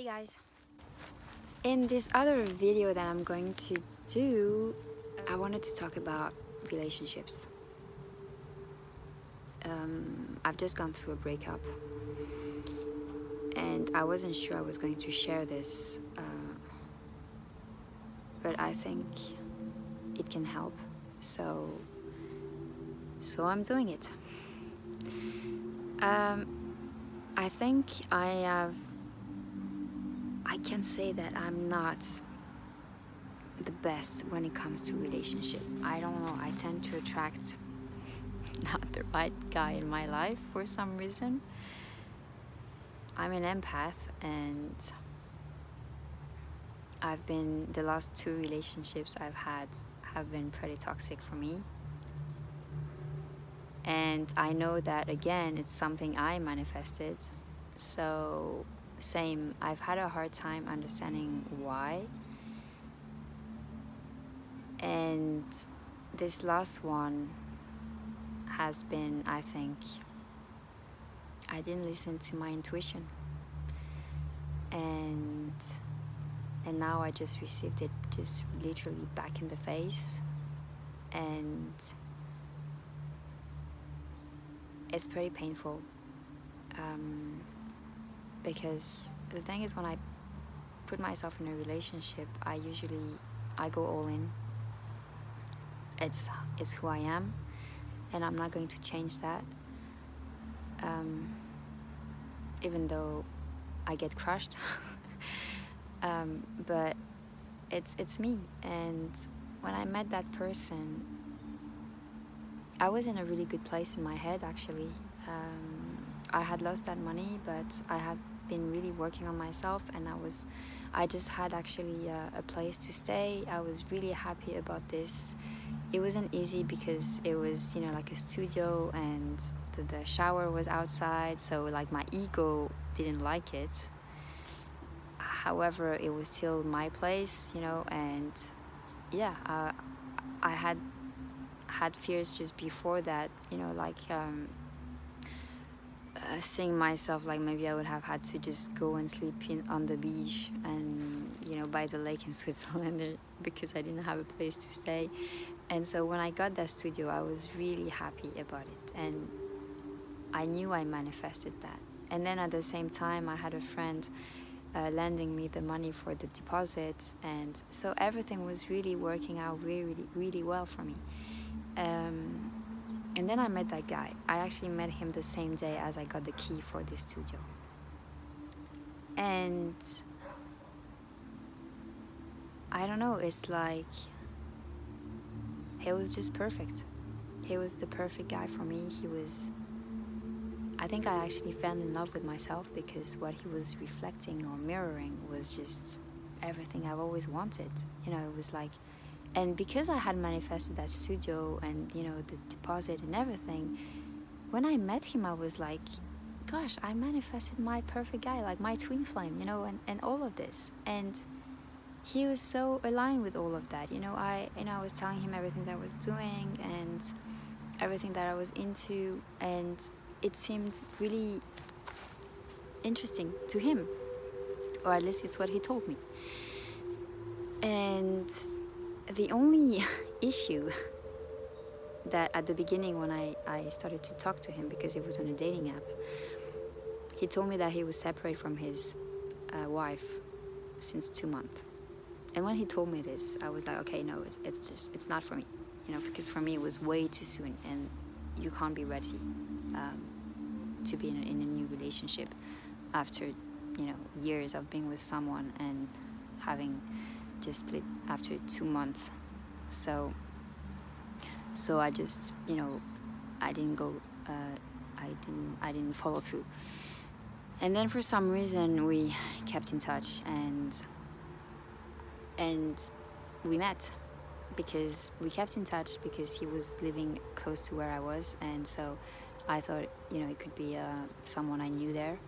Hey guys! In this other video that I'm going to do, I wanted to talk about relationships. Um, I've just gone through a breakup and I wasn't sure I was going to share this, uh, but I think it can help. So, so I'm doing it. Um, I think I have I can say that I'm not the best when it comes to relationship. I don't know. I tend to attract not the right guy in my life for some reason. I'm an empath and I've been the last two relationships I've had have been pretty toxic for me. And I know that again it's something I manifested. So same. I've had a hard time understanding why. And this last one has been, I think, I didn't listen to my intuition. And and now I just received it just literally back in the face. And it's pretty painful. Um, because the thing is when I put myself in a relationship, I usually I go all in. It's it's who I am, and I'm not going to change that. Um, even though I get crushed, um, but it's it's me. And when I met that person, I was in a really good place in my head actually. Um, I had lost that money, but I had been really working on myself and I was I just had actually a, a place to stay. I was really happy about this. It wasn't easy because it was, you know, like a studio and the, the shower was outside, so like my ego didn't like it. However, it was still my place, you know, and yeah, uh, I had had fears just before that, you know, like um, uh, seeing myself like maybe I would have had to just go and sleep in on the beach and you know by the lake in Switzerland because I didn't have a place to stay. And so when I got that studio, I was really happy about it, and I knew I manifested that. And then at the same time, I had a friend uh, lending me the money for the deposit, and so everything was really working out really, really well for me. Um, and then I met that guy. I actually met him the same day as I got the key for the studio. And I don't know, it's like he was just perfect. He was the perfect guy for me. He was I think I actually fell in love with myself because what he was reflecting or mirroring was just everything I've always wanted. You know, it was like and because I had manifested that studio and you know the deposit and everything, when I met him, I was like, gosh, I manifested my perfect guy, like my twin flame, you know, and, and all of this. And he was so aligned with all of that. You know, I you know I was telling him everything that I was doing and everything that I was into, and it seemed really interesting to him, or at least it's what he told me. And the only issue that at the beginning when I, I started to talk to him because it was on a dating app he told me that he was separate from his uh, wife since two months. And when he told me this i was like okay no it's, it's just it's not for me you know because for me it was way too soon and you can't be ready um, to be in a, in a new relationship after you know years of being with someone and having just split after two months. So so I just you know I didn't go uh, I didn't I didn't follow through. And then for some reason we kept in touch and and we met because we kept in touch because he was living close to where I was. And so I thought you know it could be uh, someone I knew there.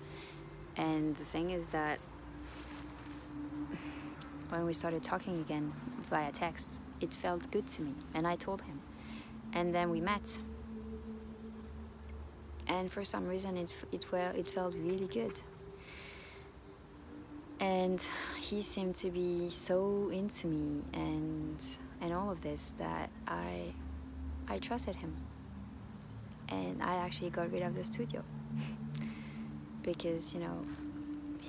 And the thing is that when we started talking again via text, it felt good to me, and I told him. And then we met. And for some reason, it, it, well, it felt really good. and he seemed to be so into me and and all of this that I I trusted him and I actually got rid of the studio because you know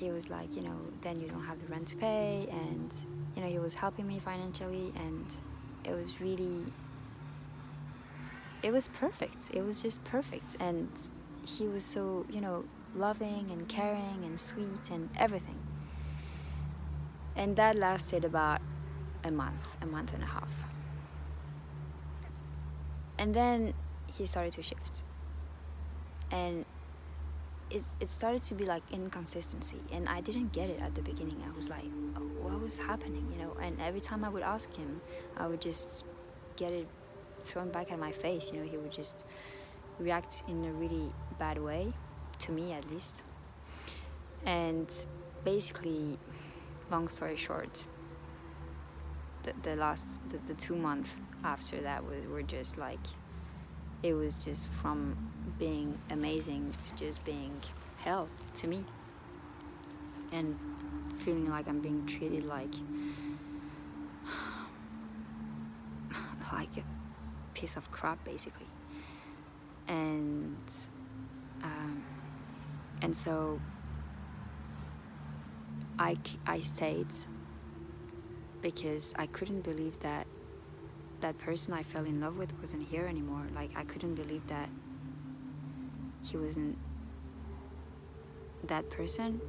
he was like you know then you don't have the rent to pay and you know he was helping me financially and it was really it was perfect it was just perfect and he was so you know loving and caring and sweet and everything and that lasted about a month, a month and a half. And then he started to shift. And it, it started to be like inconsistency. And I didn't get it at the beginning. I was like, oh, what was happening, you know? And every time I would ask him, I would just get it thrown back at my face. You know, he would just react in a really bad way, to me at least. And basically, long story short, the, the last the, the two months after that was, were just like it was just from being amazing to just being hell to me. And feeling like I'm being treated like like a piece of crap basically. And um, and so I, I stayed because I couldn't believe that that person I fell in love with wasn't here anymore. Like, I couldn't believe that he wasn't that person.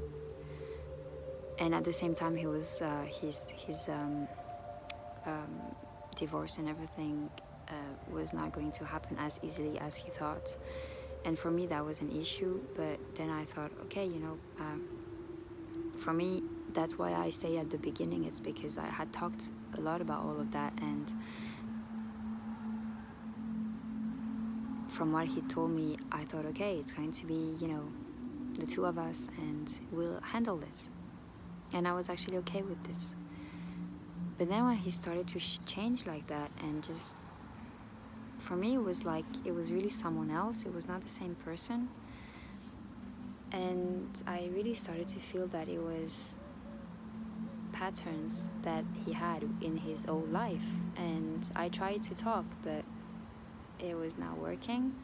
And at the same time, he was uh, his his um, um, divorce and everything uh, was not going to happen as easily as he thought. And for me, that was an issue. But then I thought, okay, you know. Uh, for me, that's why I say at the beginning, it's because I had talked a lot about all of that, and from what he told me, I thought, okay, it's going to be, you know, the two of us, and we'll handle this. And I was actually okay with this. But then when he started to change like that, and just for me, it was like it was really someone else, it was not the same person and I really started to feel that it was patterns that he had in his old life. And I tried to talk, but it was not working.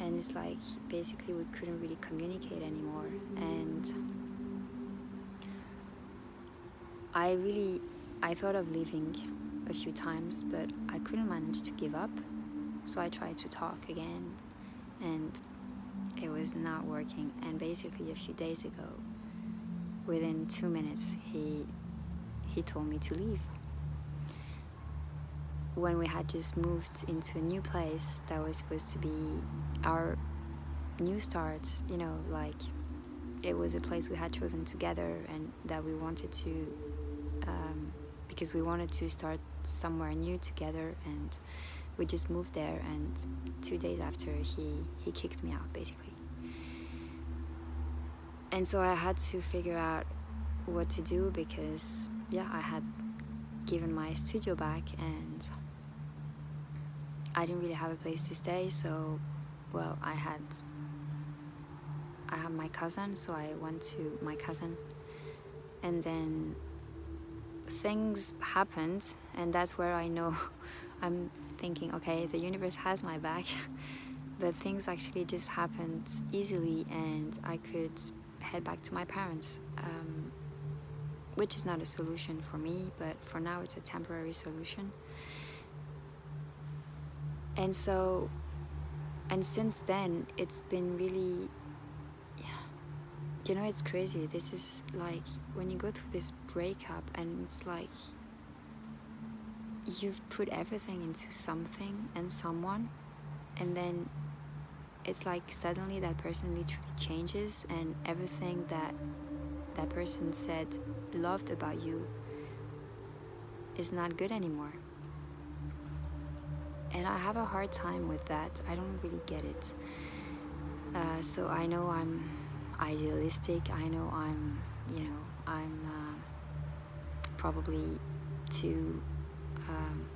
And it's like basically we couldn't really communicate anymore. And I really, I thought of leaving a few times, but I couldn't manage to give up. So I tried to talk again. And it was not working. And basically, a few days ago, within two minutes, he he told me to leave. When we had just moved into a new place that was supposed to be our new start, you know, like it was a place we had chosen together and that we wanted to, um, because we wanted to start somewhere new together and we just moved there and two days after he he kicked me out basically. And so i had to figure out what to do because yeah i had given my studio back and i didn't really have a place to stay so well i had i have my cousin so i went to my cousin and then things happened and that's where i know i'm thinking, okay, the universe has my back. but things actually just happened easily, and I could head back to my parents, um, which is not a solution for me, but for now it's a temporary solution. And so, and since then, it's been really, yeah, you know, it's crazy. This is like when you go through this breakup, and it's like you've put everything into something and someone and then it's like suddenly that person literally changes and everything that that person said loved about you is not good anymore and i have a hard time with that. I don't really get it. Uh, so i know i'm idealistic. I know i'm you know i'm uh, probably too um,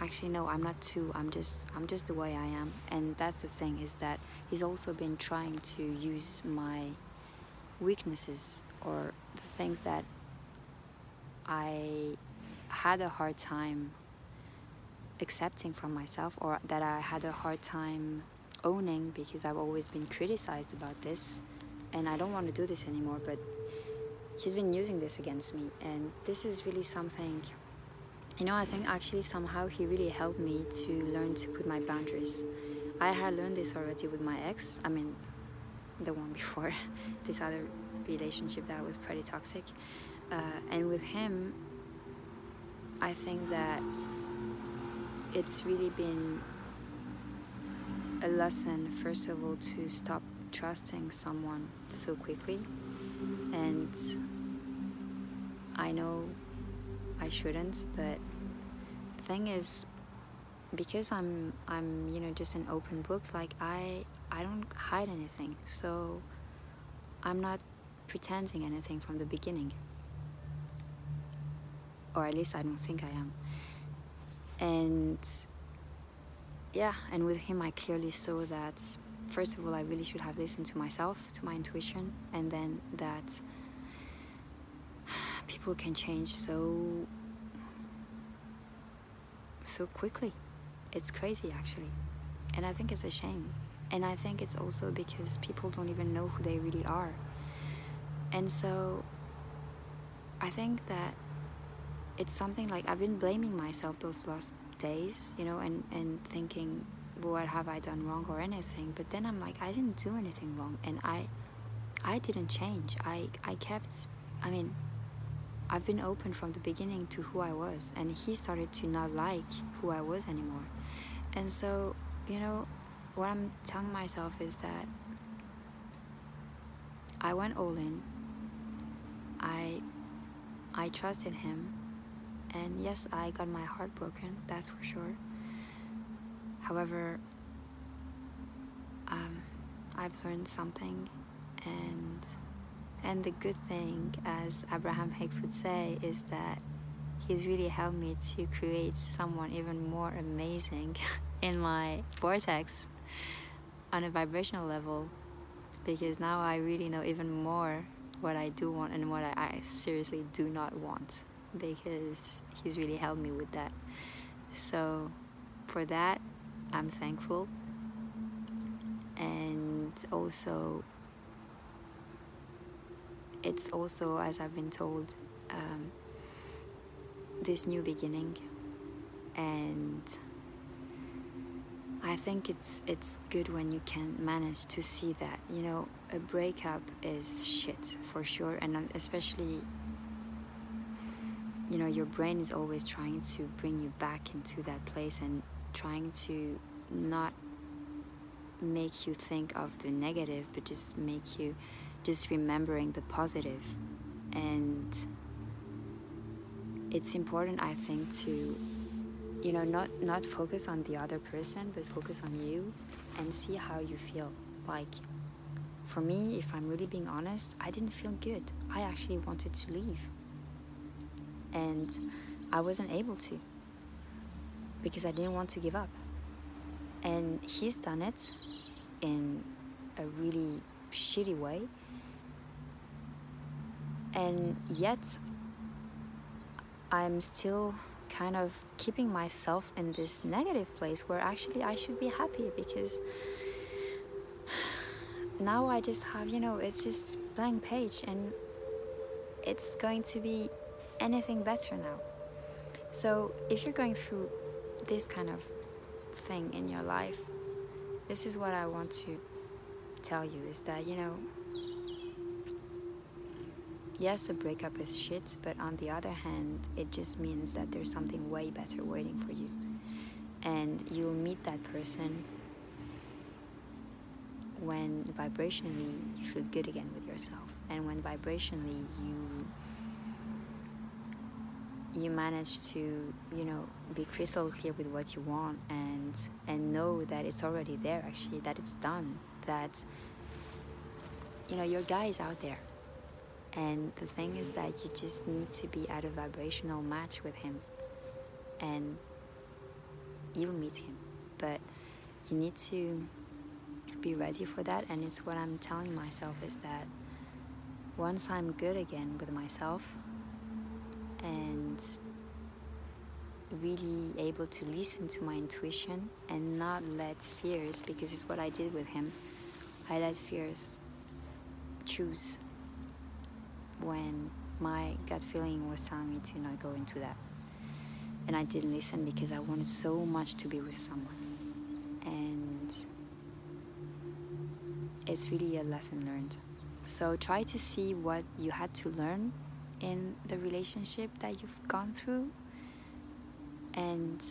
actually no i'm not too i'm just i'm just the way i am. And that's the thing is that he's also been trying to use my weaknesses or the things that I had a hard time accepting from myself or that I had a hard time owning because I've always been criticized about this. And I don't want to do this anymore but he's been using this against me. And this is really something you know I think actually somehow he really helped me to learn to put my boundaries. I had learned this already with my ex I mean the one before this other relationship that was pretty toxic. Uh, and with him I think that it's really been a lesson, first of all, to stop trusting someone so quickly. And I know I shouldn't, but the thing is, because I'm I'm you know just an open book, like I I don't hide anything, so I'm not pretending anything from the beginning, or at least I don't think I am and yeah and with him i clearly saw that first of all i really should have listened to myself to my intuition and then that people can change so so quickly. It's crazy actually. And i think it's a shame. And i think it's also because people don't even know who they really are. And so i think that it's something like I've been blaming myself those last days, you know, and, and thinking, what have I done wrong or anything? But then I'm like, I didn't do anything wrong, and I, I didn't change. I, I kept, I mean, I've been open from the beginning to who I was, and he started to not like who I was anymore. And so, you know, what I'm telling myself is that I went all in. I, I trusted him and yes, I got my heart broken, that's for sure. However, um, I've learned something, and and the good thing, as Abraham Hicks would say, is that he's really helped me to create someone even more amazing in my vortex on a vibrational level because now I really know even more what I do want and what I, I seriously do not want because he's really helped me with that. So, for that, I'm thankful. And also, it's also, as I've been told, um, this new beginning. And I think it's it's good when you can manage to see that you know a breakup is shit for sure, and especially you know your brain is always trying to bring you back into that place and trying to not make you think of the negative but just make you just remembering the positive. And it's important i think to you know not not focus on the other person but focus on you and see how you feel. Like for me if i'm really being honest i didn't feel good. I actually wanted to leave and I wasn't able to because I didn't want to give up. And he's done it in a really shitty way. And yet, I'm still kind of keeping myself in this negative place where actually I should be happy because now I just have, you know, it's just blank page and it's going to be anything better now. So, if you're going through this kind of thing in your life, this is what I want to tell you is that, you know, yes, a breakup is shit, but on the other hand, it just means that there's something way better waiting for you. And you'll meet that person when vibrationally you feel good again with yourself, and when vibrationally you you manage to you know be crystal clear with what you want and and know that it's already there actually that it's done that you know your guy is out there. And the thing is that you just need to be at a vibrational match with him. And you'll meet him. But you need to be ready for that. And it's what i'm telling myself is that once I'm good again with myself and really able to listen to my intuition and not let fears, because it's what I did with him, I let fears choose when my gut feeling was telling me to not go into that. And I didn't listen because I wanted so much to be with someone. And it's really a lesson learned. So try to see what you had to learn in the relationship that you've gone through and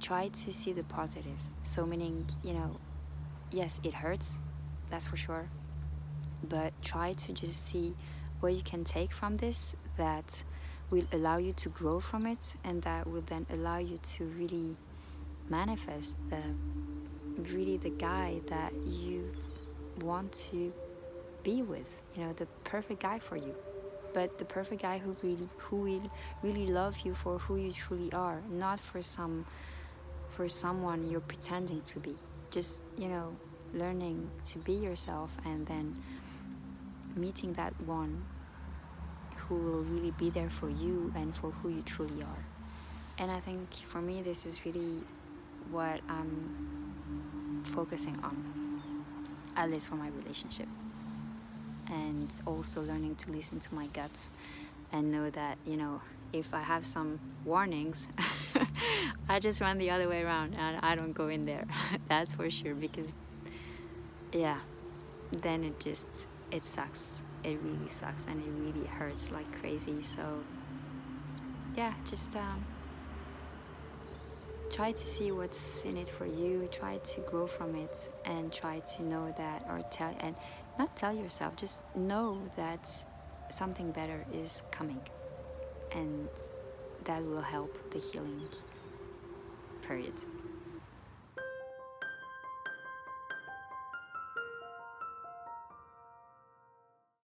try to see the positive. So, meaning, you know, yes, it hurts, that's for sure, but try to just see what you can take from this that will allow you to grow from it and that will then allow you to really manifest the really the guy that you want to be with you know the perfect guy for you. But the perfect guy who will who will really love you for who you truly are not for some for someone you're pretending to be. Just you know learning to be yourself and then meeting that one who will really be there for you and for who you truly are. And i think for me this is really what i'm focusing on at least for my relationship and also learning to listen to my guts and know that you know if i have some warnings i just run the other way around and i don't go in there that's for sure because yeah then it just it sucks. It really sucks and it really hurts like crazy. So yeah just um, try to see what's in it for you try to grow from it and try to know that or tell and not tell yourself, just know that something better is coming and that will help the healing period.